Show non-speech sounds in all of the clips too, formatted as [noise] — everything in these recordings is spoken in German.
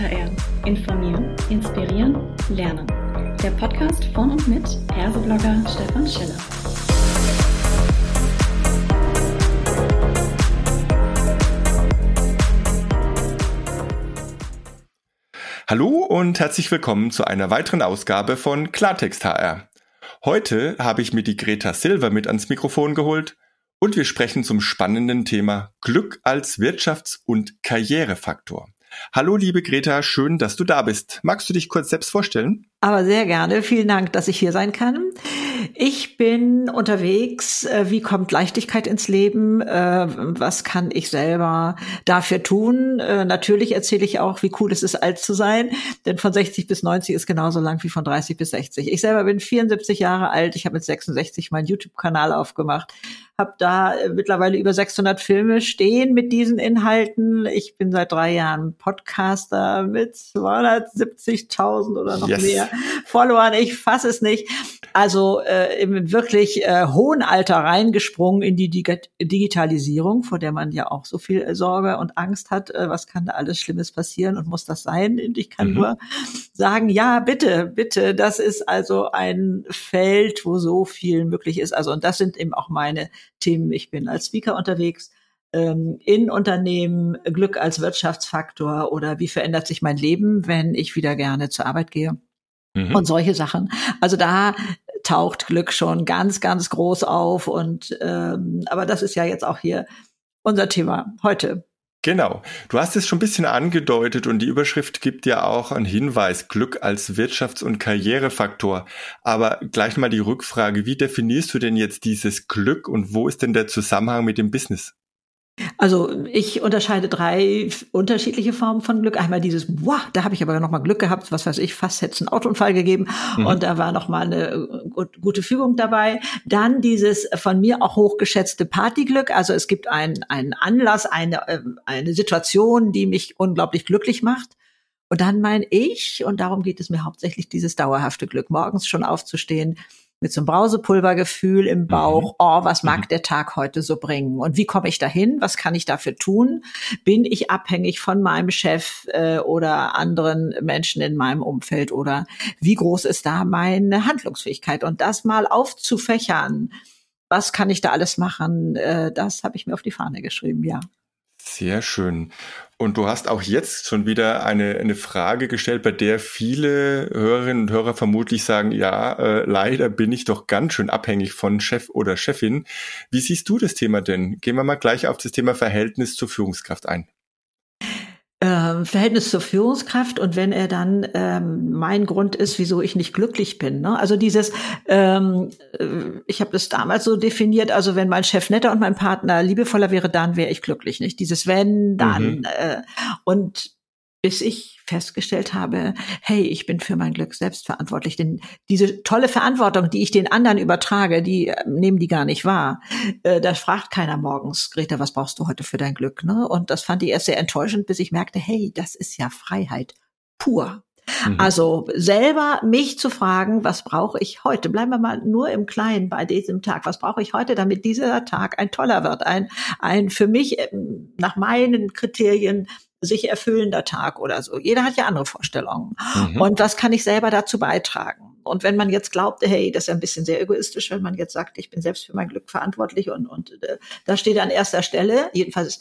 HR. Informieren, inspirieren, lernen. Der Podcast von und mit Herseblogger Stefan Schiller. Hallo und herzlich willkommen zu einer weiteren Ausgabe von Klartext HR. Heute habe ich mir die Greta Silver mit ans Mikrofon geholt und wir sprechen zum spannenden Thema Glück als Wirtschafts- und Karrierefaktor. Hallo liebe Greta, schön, dass du da bist. Magst du dich kurz selbst vorstellen? Aber sehr gerne. Vielen Dank, dass ich hier sein kann. Ich bin unterwegs. Äh, wie kommt Leichtigkeit ins Leben? Äh, was kann ich selber dafür tun? Äh, natürlich erzähle ich auch, wie cool es ist, alt zu sein. Denn von 60 bis 90 ist genauso lang wie von 30 bis 60. Ich selber bin 74 Jahre alt. Ich habe mit 66 meinen YouTube-Kanal aufgemacht habe da mittlerweile über 600 Filme stehen mit diesen Inhalten. Ich bin seit drei Jahren Podcaster mit 270.000 oder noch yes. mehr [laughs] Followern. Ich fasse es nicht. Also äh, im wirklich äh, hohen Alter reingesprungen in die Dig Digitalisierung, vor der man ja auch so viel äh, Sorge und Angst hat. Äh, was kann da alles Schlimmes passieren und muss das sein? Und ich kann mhm. nur sagen, ja, bitte, bitte. Das ist also ein Feld, wo so viel möglich ist. Also und das sind eben auch meine Themen. Ich bin als Speaker unterwegs ähm, in Unternehmen, Glück als Wirtschaftsfaktor oder wie verändert sich mein Leben, wenn ich wieder gerne zur Arbeit gehe. Mhm. Und solche Sachen. Also da taucht Glück schon ganz, ganz groß auf. Und ähm, aber das ist ja jetzt auch hier unser Thema heute. Genau. Du hast es schon ein bisschen angedeutet und die Überschrift gibt ja auch einen Hinweis, Glück als Wirtschafts- und Karrierefaktor. Aber gleich mal die Rückfrage, wie definierst du denn jetzt dieses Glück und wo ist denn der Zusammenhang mit dem Business? Also ich unterscheide drei unterschiedliche Formen von Glück. Einmal dieses, wow, da habe ich aber noch mal Glück gehabt, was weiß ich, fast hätte es einen Autounfall gegeben mhm. und da war noch mal eine gute Fügung dabei. Dann dieses von mir auch hochgeschätzte Partyglück. Also es gibt einen, einen Anlass, eine, äh, eine Situation, die mich unglaublich glücklich macht. Und dann mein Ich, und darum geht es mir hauptsächlich, dieses dauerhafte Glück, morgens schon aufzustehen, mit so einem Brausepulvergefühl im Bauch, mhm. oh, was mag mhm. der Tag heute so bringen? Und wie komme ich dahin? Was kann ich dafür tun? Bin ich abhängig von meinem Chef äh, oder anderen Menschen in meinem Umfeld? Oder wie groß ist da meine Handlungsfähigkeit? Und das mal aufzufächern, was kann ich da alles machen? Äh, das habe ich mir auf die Fahne geschrieben, ja. Sehr schön. Und du hast auch jetzt schon wieder eine, eine Frage gestellt, bei der viele Hörerinnen und Hörer vermutlich sagen, ja, äh, leider bin ich doch ganz schön abhängig von Chef oder Chefin. Wie siehst du das Thema denn? Gehen wir mal gleich auf das Thema Verhältnis zur Führungskraft ein äh, Verhältnis zur Führungskraft und wenn er dann ähm, mein Grund ist, wieso ich nicht glücklich bin. Ne? Also dieses, ähm, äh, ich habe das damals so definiert, also wenn mein Chef netter und mein Partner liebevoller wäre, dann wäre ich glücklich. Nicht dieses wenn, dann. Mhm. Äh, und bis ich festgestellt habe, hey, ich bin für mein Glück selbst verantwortlich. Denn diese tolle Verantwortung, die ich den anderen übertrage, die äh, nehmen die gar nicht wahr. Äh, da fragt keiner morgens, Greta, was brauchst du heute für dein Glück? Ne? Und das fand ich erst sehr enttäuschend, bis ich merkte, hey, das ist ja Freiheit pur. Mhm. Also selber mich zu fragen, was brauche ich heute? Bleiben wir mal nur im Kleinen bei diesem Tag. Was brauche ich heute, damit dieser Tag ein toller wird? Ein, ein für mich ähm, nach meinen Kriterien sich erfüllender Tag oder so. Jeder hat ja andere Vorstellungen. Mhm. Und was kann ich selber dazu beitragen? Und wenn man jetzt glaubt, hey, das ist ja ein bisschen sehr egoistisch, wenn man jetzt sagt, ich bin selbst für mein Glück verantwortlich und, und äh, das steht an erster Stelle. Jedenfalls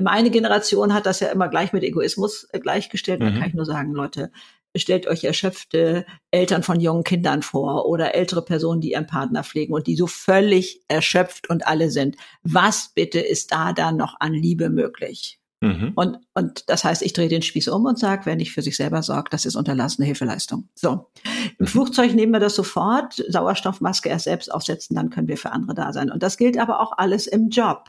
meine Generation hat das ja immer gleich mit Egoismus äh, gleichgestellt. Mhm. Da kann ich nur sagen, Leute, stellt euch erschöpfte Eltern von jungen Kindern vor oder ältere Personen, die ihren Partner pflegen und die so völlig erschöpft und alle sind. Was bitte ist da dann noch an Liebe möglich? Mhm. Und, und das heißt, ich drehe den Spieß um und sage, wer nicht für sich selber sorgt, das ist unterlassene Hilfeleistung. So. Im mhm. Flugzeug nehmen wir das sofort, Sauerstoffmaske erst selbst aufsetzen, dann können wir für andere da sein. Und das gilt aber auch alles im Job.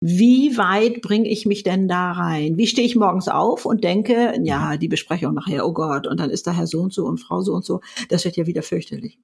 Wie weit bringe ich mich denn da rein? Wie stehe ich morgens auf und denke, ja, mhm. die Besprechung nachher, oh Gott, und dann ist da Herr so und so und Frau so und so, das wird ja wieder fürchterlich.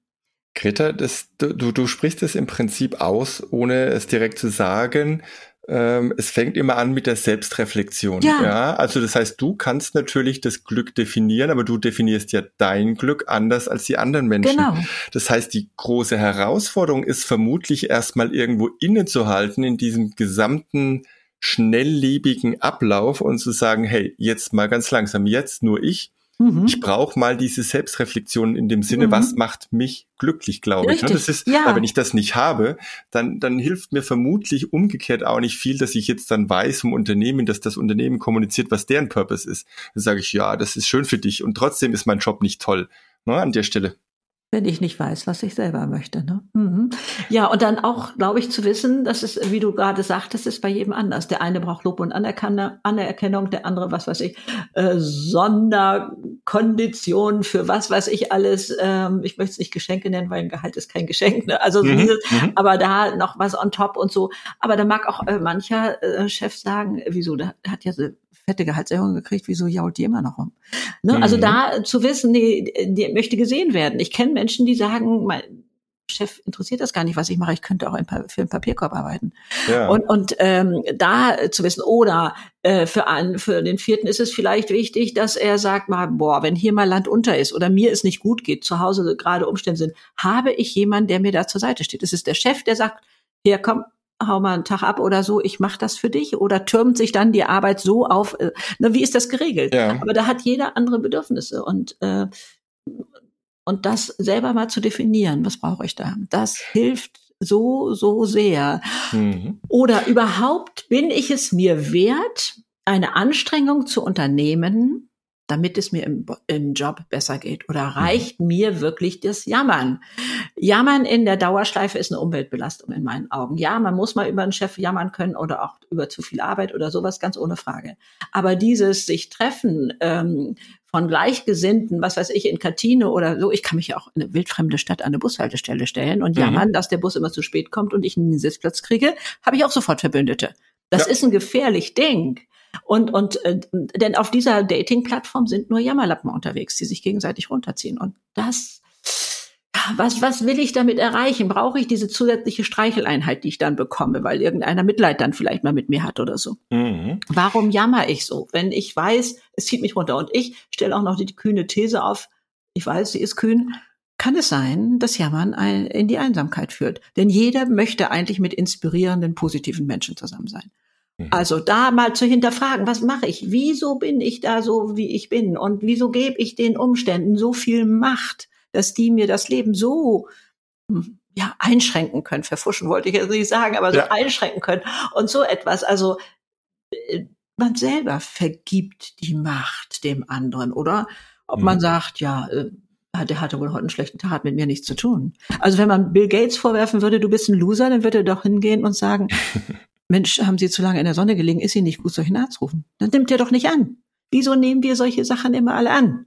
Greta, das, du, du sprichst es im Prinzip aus, ohne es direkt zu sagen ähm, es fängt immer an mit der Selbstreflexion. Ja. ja. Also das heißt, du kannst natürlich das Glück definieren, aber du definierst ja dein Glück anders als die anderen Menschen. Genau. Das heißt, die große Herausforderung ist vermutlich erstmal irgendwo innezuhalten in diesem gesamten schnelllebigen Ablauf und zu sagen, hey, jetzt mal ganz langsam, jetzt nur ich. Mhm. Ich brauche mal diese Selbstreflexion in dem Sinne, mhm. was macht mich glücklich, glaube ich. Ne? Das ist, ja. wenn ich das nicht habe, dann, dann hilft mir vermutlich umgekehrt auch nicht viel, dass ich jetzt dann weiß vom Unternehmen, dass das Unternehmen kommuniziert, was deren Purpose ist. Dann sage ich, ja, das ist schön für dich und trotzdem ist mein Job nicht toll ne, an der Stelle wenn ich nicht weiß, was ich selber möchte. Ne? Mhm. Ja, und dann auch, glaube ich, zu wissen, dass es, wie du gerade sagtest, ist bei jedem anders. Der eine braucht Lob und Anerkennung, der andere, was weiß ich, äh, Sonderkonditionen für was weiß ich alles. Ähm, ich möchte es nicht Geschenke nennen, weil ein Gehalt ist kein Geschenk. Ne? Also mhm. dieses, mhm. aber da noch was on top und so. Aber da mag auch äh, mancher äh, Chef sagen, wieso, der hat ja so fette Gehaltserhöhung gekriegt, wieso jault die immer noch rum? Ne? Also mhm. Also da zu wissen, nee, die möchte gesehen werden. Ich kenne Menschen, die sagen, mein Chef interessiert das gar nicht, was ich mache. Ich könnte auch ein für einen Papierkorb arbeiten. Ja. Und, und ähm, da zu wissen, oder äh, für, einen, für den vierten ist es vielleicht wichtig, dass er sagt mal, boah, wenn hier mal Land unter ist oder mir es nicht gut geht, zu Hause gerade Umstände sind, habe ich jemanden, der mir da zur Seite steht. Es ist der Chef, der sagt, hier komm, hau mal einen Tag ab oder so, ich mache das für dich oder türmt sich dann die Arbeit so auf, äh, na, wie ist das geregelt? Ja. Aber da hat jeder andere Bedürfnisse und äh, und das selber mal zu definieren, was brauche ich da? Das hilft so, so sehr. Mhm. Oder überhaupt bin ich es mir wert, eine Anstrengung zu unternehmen, damit es mir im, im Job besser geht? Oder mhm. reicht mhm. mir wirklich das Jammern? Jammern in der Dauerschleife ist eine Umweltbelastung in meinen Augen. Ja, man muss mal über einen Chef jammern können oder auch über zu viel Arbeit oder sowas, ganz ohne Frage. Aber dieses sich treffen ähm, von Gleichgesinnten, was weiß ich, in Katine oder so, ich kann mich ja auch in eine wildfremde Stadt an eine Bushaltestelle stellen und mhm. jammern, dass der Bus immer zu spät kommt und ich einen Sitzplatz kriege, habe ich auch sofort Verbündete. Das ja. ist ein gefährlich Ding. Und, und äh, denn auf dieser Dating-Plattform sind nur Jammerlappen unterwegs, die sich gegenseitig runterziehen. Und das, was, was will ich damit erreichen? Brauche ich diese zusätzliche Streicheleinheit, die ich dann bekomme, weil irgendeiner Mitleid dann vielleicht mal mit mir hat oder so? Mhm. Warum jammer ich so, wenn ich weiß, es zieht mich runter? Und ich stelle auch noch die, die kühne These auf, ich weiß, sie ist kühn, kann es sein, dass Jammern in die Einsamkeit führt. Denn jeder möchte eigentlich mit inspirierenden, positiven Menschen zusammen sein. Mhm. Also da mal zu hinterfragen, was mache ich? Wieso bin ich da so, wie ich bin? Und wieso gebe ich den Umständen so viel Macht, dass die mir das Leben so hm, ja, einschränken können. Verfuschen wollte ich jetzt nicht sagen, aber so ja. einschränken können. Und so etwas. Also äh, man selber vergibt die Macht dem anderen, oder? Ob mhm. man sagt, ja, äh, der hatte wohl heute einen schlechten Tag, hat mit mir nichts zu tun. Also wenn man Bill Gates vorwerfen würde, du bist ein Loser, dann würde er doch hingehen und sagen, [laughs] Mensch, haben Sie zu lange in der Sonne gelegen, ist Ihnen nicht gut, solchen Arzt rufen. Dann nimmt er doch nicht an. Wieso nehmen wir solche Sachen immer alle an?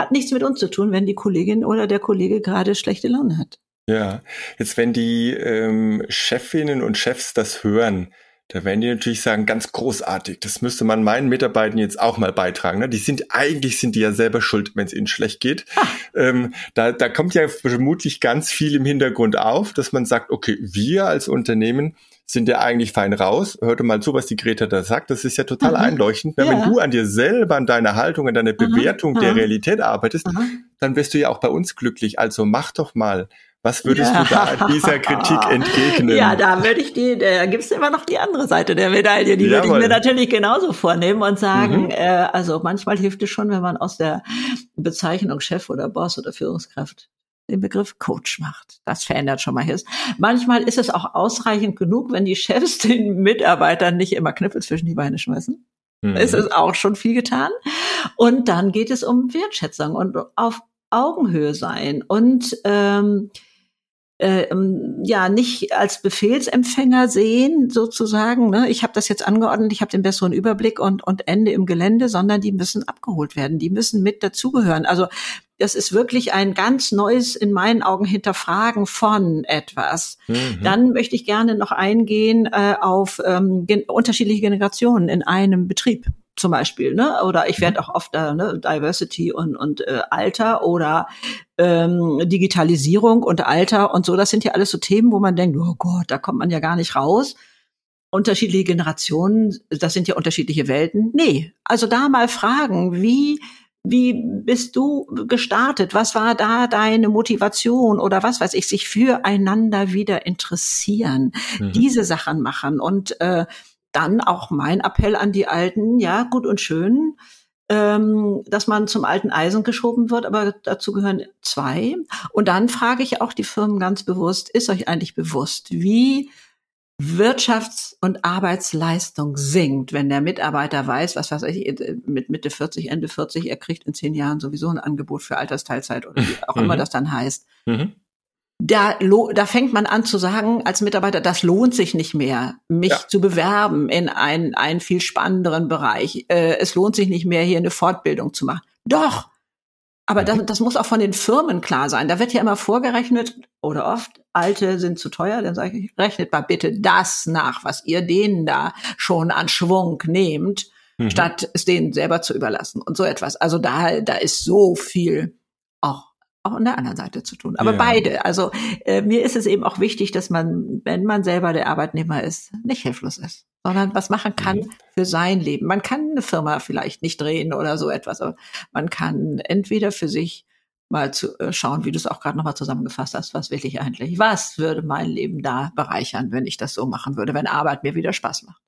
Hat nichts mit uns zu tun, wenn die Kollegin oder der Kollege gerade schlechte Laune hat. Ja, jetzt wenn die ähm, Chefinnen und Chefs das hören, da werden die natürlich sagen, ganz großartig. Das müsste man meinen Mitarbeitern jetzt auch mal beitragen. Ne? Die sind eigentlich sind die ja selber schuld, wenn es ihnen schlecht geht. Ah. Ähm, da, da kommt ja vermutlich ganz viel im Hintergrund auf, dass man sagt, okay, wir als Unternehmen sind ja eigentlich fein raus. Hörte mal zu, was die Greta da sagt. Das ist ja total mhm. einleuchtend. Ja. Wenn du an dir selber, an deiner Haltung, an deiner Bewertung mhm. der Realität arbeitest, mhm. dann wirst du ja auch bei uns glücklich. Also mach doch mal. Was würdest ja. du da dieser Kritik entgegnen? Ja, da würde ich die, da gibt's immer noch die andere Seite der Medaille. Die würde ich mir natürlich genauso vornehmen und sagen, mhm. äh, also manchmal hilft es schon, wenn man aus der Bezeichnung Chef oder Boss oder Führungskraft den Begriff Coach macht. Das verändert schon mal jetzt. Manchmal ist es auch ausreichend genug, wenn die Chefs [laughs] den Mitarbeitern nicht immer Knüppel zwischen die Beine schmeißen. Mhm. Es ist auch schon viel getan. Und dann geht es um Wertschätzung und auf Augenhöhe sein und ähm, äh, ähm, ja nicht als Befehlsempfänger sehen sozusagen. Ne? Ich habe das jetzt angeordnet, ich habe den besseren Überblick und und Ende im Gelände, sondern die müssen abgeholt werden, die müssen mit dazugehören. Also das ist wirklich ein ganz neues, in meinen Augen, Hinterfragen von etwas. Mhm. Dann möchte ich gerne noch eingehen äh, auf ähm, gen unterschiedliche Generationen in einem Betrieb zum Beispiel, ne? Oder ich werde mhm. auch oft äh, ne, Diversity und, und äh, Alter oder ähm, Digitalisierung und Alter und so. Das sind ja alles so Themen, wo man denkt, oh Gott, da kommt man ja gar nicht raus. Unterschiedliche Generationen, das sind ja unterschiedliche Welten. Nee, also da mal fragen, wie wie bist du gestartet? Was war da deine Motivation oder was weiß ich, sich füreinander wieder interessieren, mhm. diese Sachen machen und äh, dann auch mein Appell an die Alten, ja, gut und schön, ähm, dass man zum alten Eisen geschoben wird, aber dazu gehören zwei. Und dann frage ich auch die Firmen ganz bewusst, ist euch eigentlich bewusst, wie Wirtschafts- und Arbeitsleistung sinkt, wenn der Mitarbeiter weiß, was weiß ich, mit Mitte 40, Ende 40, er kriegt in zehn Jahren sowieso ein Angebot für Altersteilzeit oder wie [laughs] auch mhm. immer das dann heißt. Mhm. Da, da fängt man an zu sagen, als Mitarbeiter, das lohnt sich nicht mehr, mich ja. zu bewerben in einen, einen viel spannenderen Bereich. Äh, es lohnt sich nicht mehr, hier eine Fortbildung zu machen. Doch, aber das, das muss auch von den Firmen klar sein. Da wird ja immer vorgerechnet oder oft, alte sind zu teuer, dann sage ich, rechnet mal bitte das nach, was ihr denen da schon an Schwung nehmt, mhm. statt es denen selber zu überlassen und so etwas. Also da, da ist so viel auch auch an der anderen Seite zu tun. Aber ja. beide. Also äh, mir ist es eben auch wichtig, dass man, wenn man selber der Arbeitnehmer ist, nicht hilflos ist, sondern was machen kann mhm. für sein Leben. Man kann eine Firma vielleicht nicht drehen oder so etwas, aber man kann entweder für sich mal zu äh, schauen, wie du es auch gerade nochmal zusammengefasst hast, was will ich eigentlich? Was würde mein Leben da bereichern, wenn ich das so machen würde, wenn Arbeit mir wieder Spaß macht?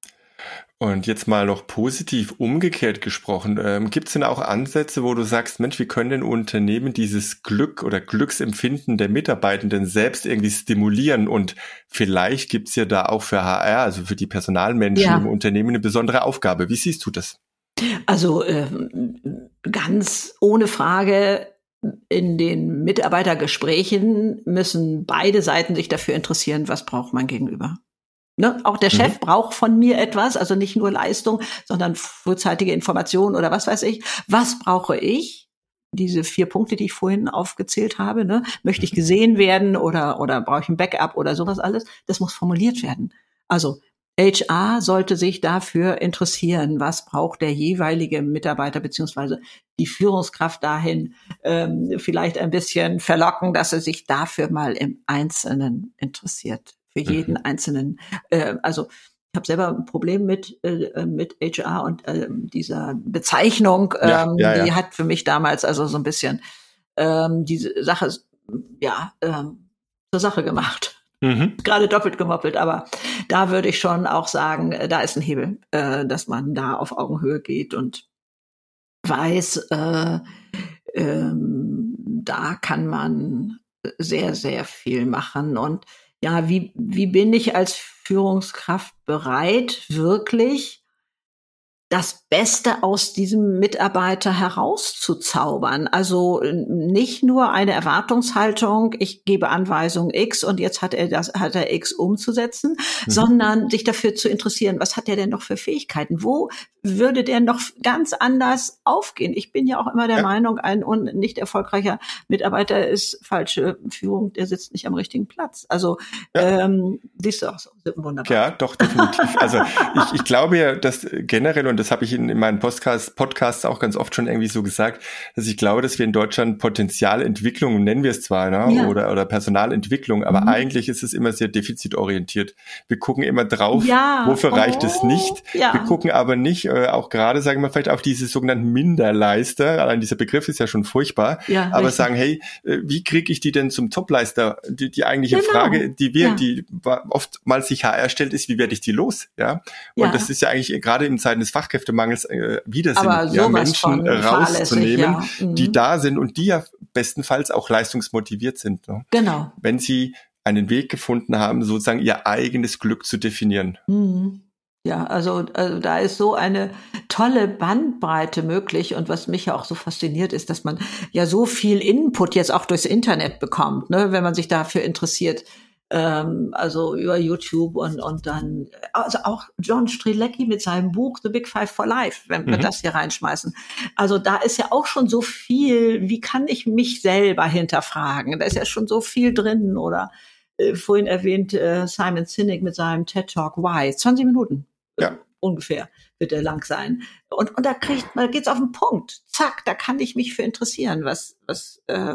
Und jetzt mal noch positiv umgekehrt gesprochen, ähm, gibt es denn auch Ansätze, wo du sagst, Mensch, wie können denn Unternehmen dieses Glück oder Glücksempfinden der Mitarbeitenden selbst irgendwie stimulieren? Und vielleicht gibt es ja da auch für HR, also für die Personalmenschen ja. im Unternehmen, eine besondere Aufgabe. Wie siehst du das? Also ähm, ganz ohne Frage in den Mitarbeitergesprächen müssen beide Seiten sich dafür interessieren, was braucht man gegenüber. Ne? Auch der Chef mhm. braucht von mir etwas, also nicht nur Leistung, sondern frühzeitige Informationen oder was weiß ich. Was brauche ich? Diese vier Punkte, die ich vorhin aufgezählt habe, ne? möchte ich mhm. gesehen werden oder, oder brauche ich ein Backup oder sowas alles? Das muss formuliert werden. Also HR sollte sich dafür interessieren, was braucht der jeweilige Mitarbeiter beziehungsweise die Führungskraft dahin ähm, vielleicht ein bisschen verlocken, dass er sich dafür mal im Einzelnen interessiert für jeden mhm. einzelnen. Äh, also ich habe selber ein Problem mit äh, mit HR und äh, dieser Bezeichnung. Ähm, ja, ja, ja. Die hat für mich damals also so ein bisschen ähm, diese Sache ja ähm, zur Sache gemacht. Mhm. [laughs] Gerade doppelt gemoppelt, aber da würde ich schon auch sagen, äh, da ist ein Hebel, äh, dass man da auf Augenhöhe geht und weiß, äh, ähm, da kann man sehr, sehr viel machen. Und ja, wie, wie bin ich als Führungskraft bereit, wirklich das Beste aus diesem Mitarbeiter herauszuzaubern. Also nicht nur eine Erwartungshaltung, ich gebe Anweisung X und jetzt hat er das, hat er X umzusetzen, mhm. sondern sich dafür zu interessieren, was hat er denn noch für Fähigkeiten? Wo würde der noch ganz anders aufgehen? Ich bin ja auch immer der ja. Meinung, ein nicht erfolgreicher Mitarbeiter ist falsche Führung, der sitzt nicht am richtigen Platz. Also ja. ähm, siehst du auch so wunderbar. Ja, doch, definitiv. Also ich, ich glaube ja, dass generell und und das habe ich in, in meinen Podcast, Podcasts auch ganz oft schon irgendwie so gesagt, dass ich glaube, dass wir in Deutschland Potenzialentwicklung, nennen wir es zwar, ne, ja. oder, oder Personalentwicklung, aber mhm. eigentlich ist es immer sehr defizitorientiert. Wir gucken immer drauf, ja. wofür oh. reicht es oh, nicht. Ja. Wir gucken aber nicht, äh, auch gerade, sagen wir vielleicht auf diese sogenannten Minderleister, allein dieser Begriff ist ja schon furchtbar, ja, aber richtig. sagen, hey, äh, wie kriege ich die denn zum Topleister? Die, die eigentliche genau. Frage, die wir, die oftmals sich HR stellt, ist, wie werde ich die los? Ja. Und das ist ja eigentlich gerade in Zeiten des Fach Fachkräftemangels äh, wieder sind, ja, Menschen rauszunehmen, ja. mhm. die da sind und die ja bestenfalls auch leistungsmotiviert sind. Ne? Genau. Wenn sie einen Weg gefunden haben, sozusagen ihr eigenes Glück zu definieren. Mhm. Ja, also, also da ist so eine tolle Bandbreite möglich. Und was mich ja auch so fasziniert, ist, dass man ja so viel Input jetzt auch durchs Internet bekommt, ne, wenn man sich dafür interessiert ähm, also über YouTube und, und dann, also auch John Strilecki mit seinem Buch The Big Five for Life, wenn wir mhm. das hier reinschmeißen. Also da ist ja auch schon so viel, wie kann ich mich selber hinterfragen? Da ist ja schon so viel drin oder äh, vorhin erwähnt äh, Simon Sinek mit seinem TED Talk Why, 20 Minuten. Ja. Ungefähr wird er lang sein. Und, und da kriegt man, geht's auf den Punkt. Zack, da kann ich mich für interessieren, was, was, äh,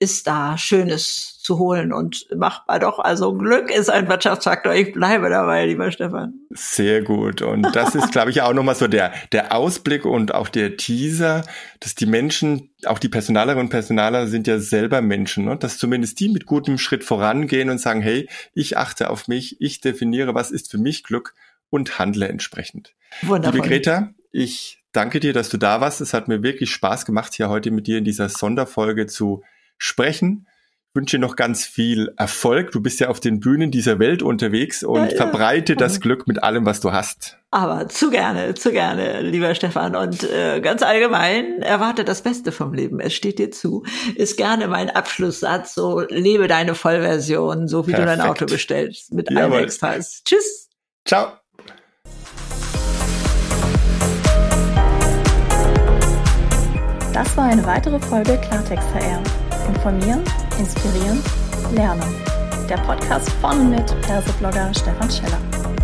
ist da Schönes zu holen und machbar doch. Also Glück ist ein Wirtschaftsfaktor. Ich bleibe dabei, lieber Stefan. Sehr gut. Und das ist, glaube ich, auch nochmal so der, der Ausblick und auch der Teaser, dass die Menschen, auch die Personalerinnen und Personaler sind ja selber Menschen, ne? dass zumindest die mit gutem Schritt vorangehen und sagen, hey, ich achte auf mich, ich definiere, was ist für mich Glück und handle entsprechend. Wundervoll. Liebe Greta, ich danke dir, dass du da warst. Es hat mir wirklich Spaß gemacht, hier heute mit dir in dieser Sonderfolge zu sprechen wünsche dir noch ganz viel Erfolg. Du bist ja auf den Bühnen dieser Welt unterwegs und ja, ja. verbreite das Glück mit allem, was du hast. Aber zu gerne, zu gerne, lieber Stefan. Und äh, ganz allgemein, erwarte das Beste vom Leben. Es steht dir zu. Ist gerne mein Abschlusssatz. So, lebe deine Vollversion, so wie Perfekt. du dein Auto bestellst. Mit Jawohl. allen Extras. Tschüss. Ciao. Das war eine weitere Folge Klartext HR. Informieren, inspirieren, lernen. Der Podcast von und mit Perseblogger Stefan Scheller.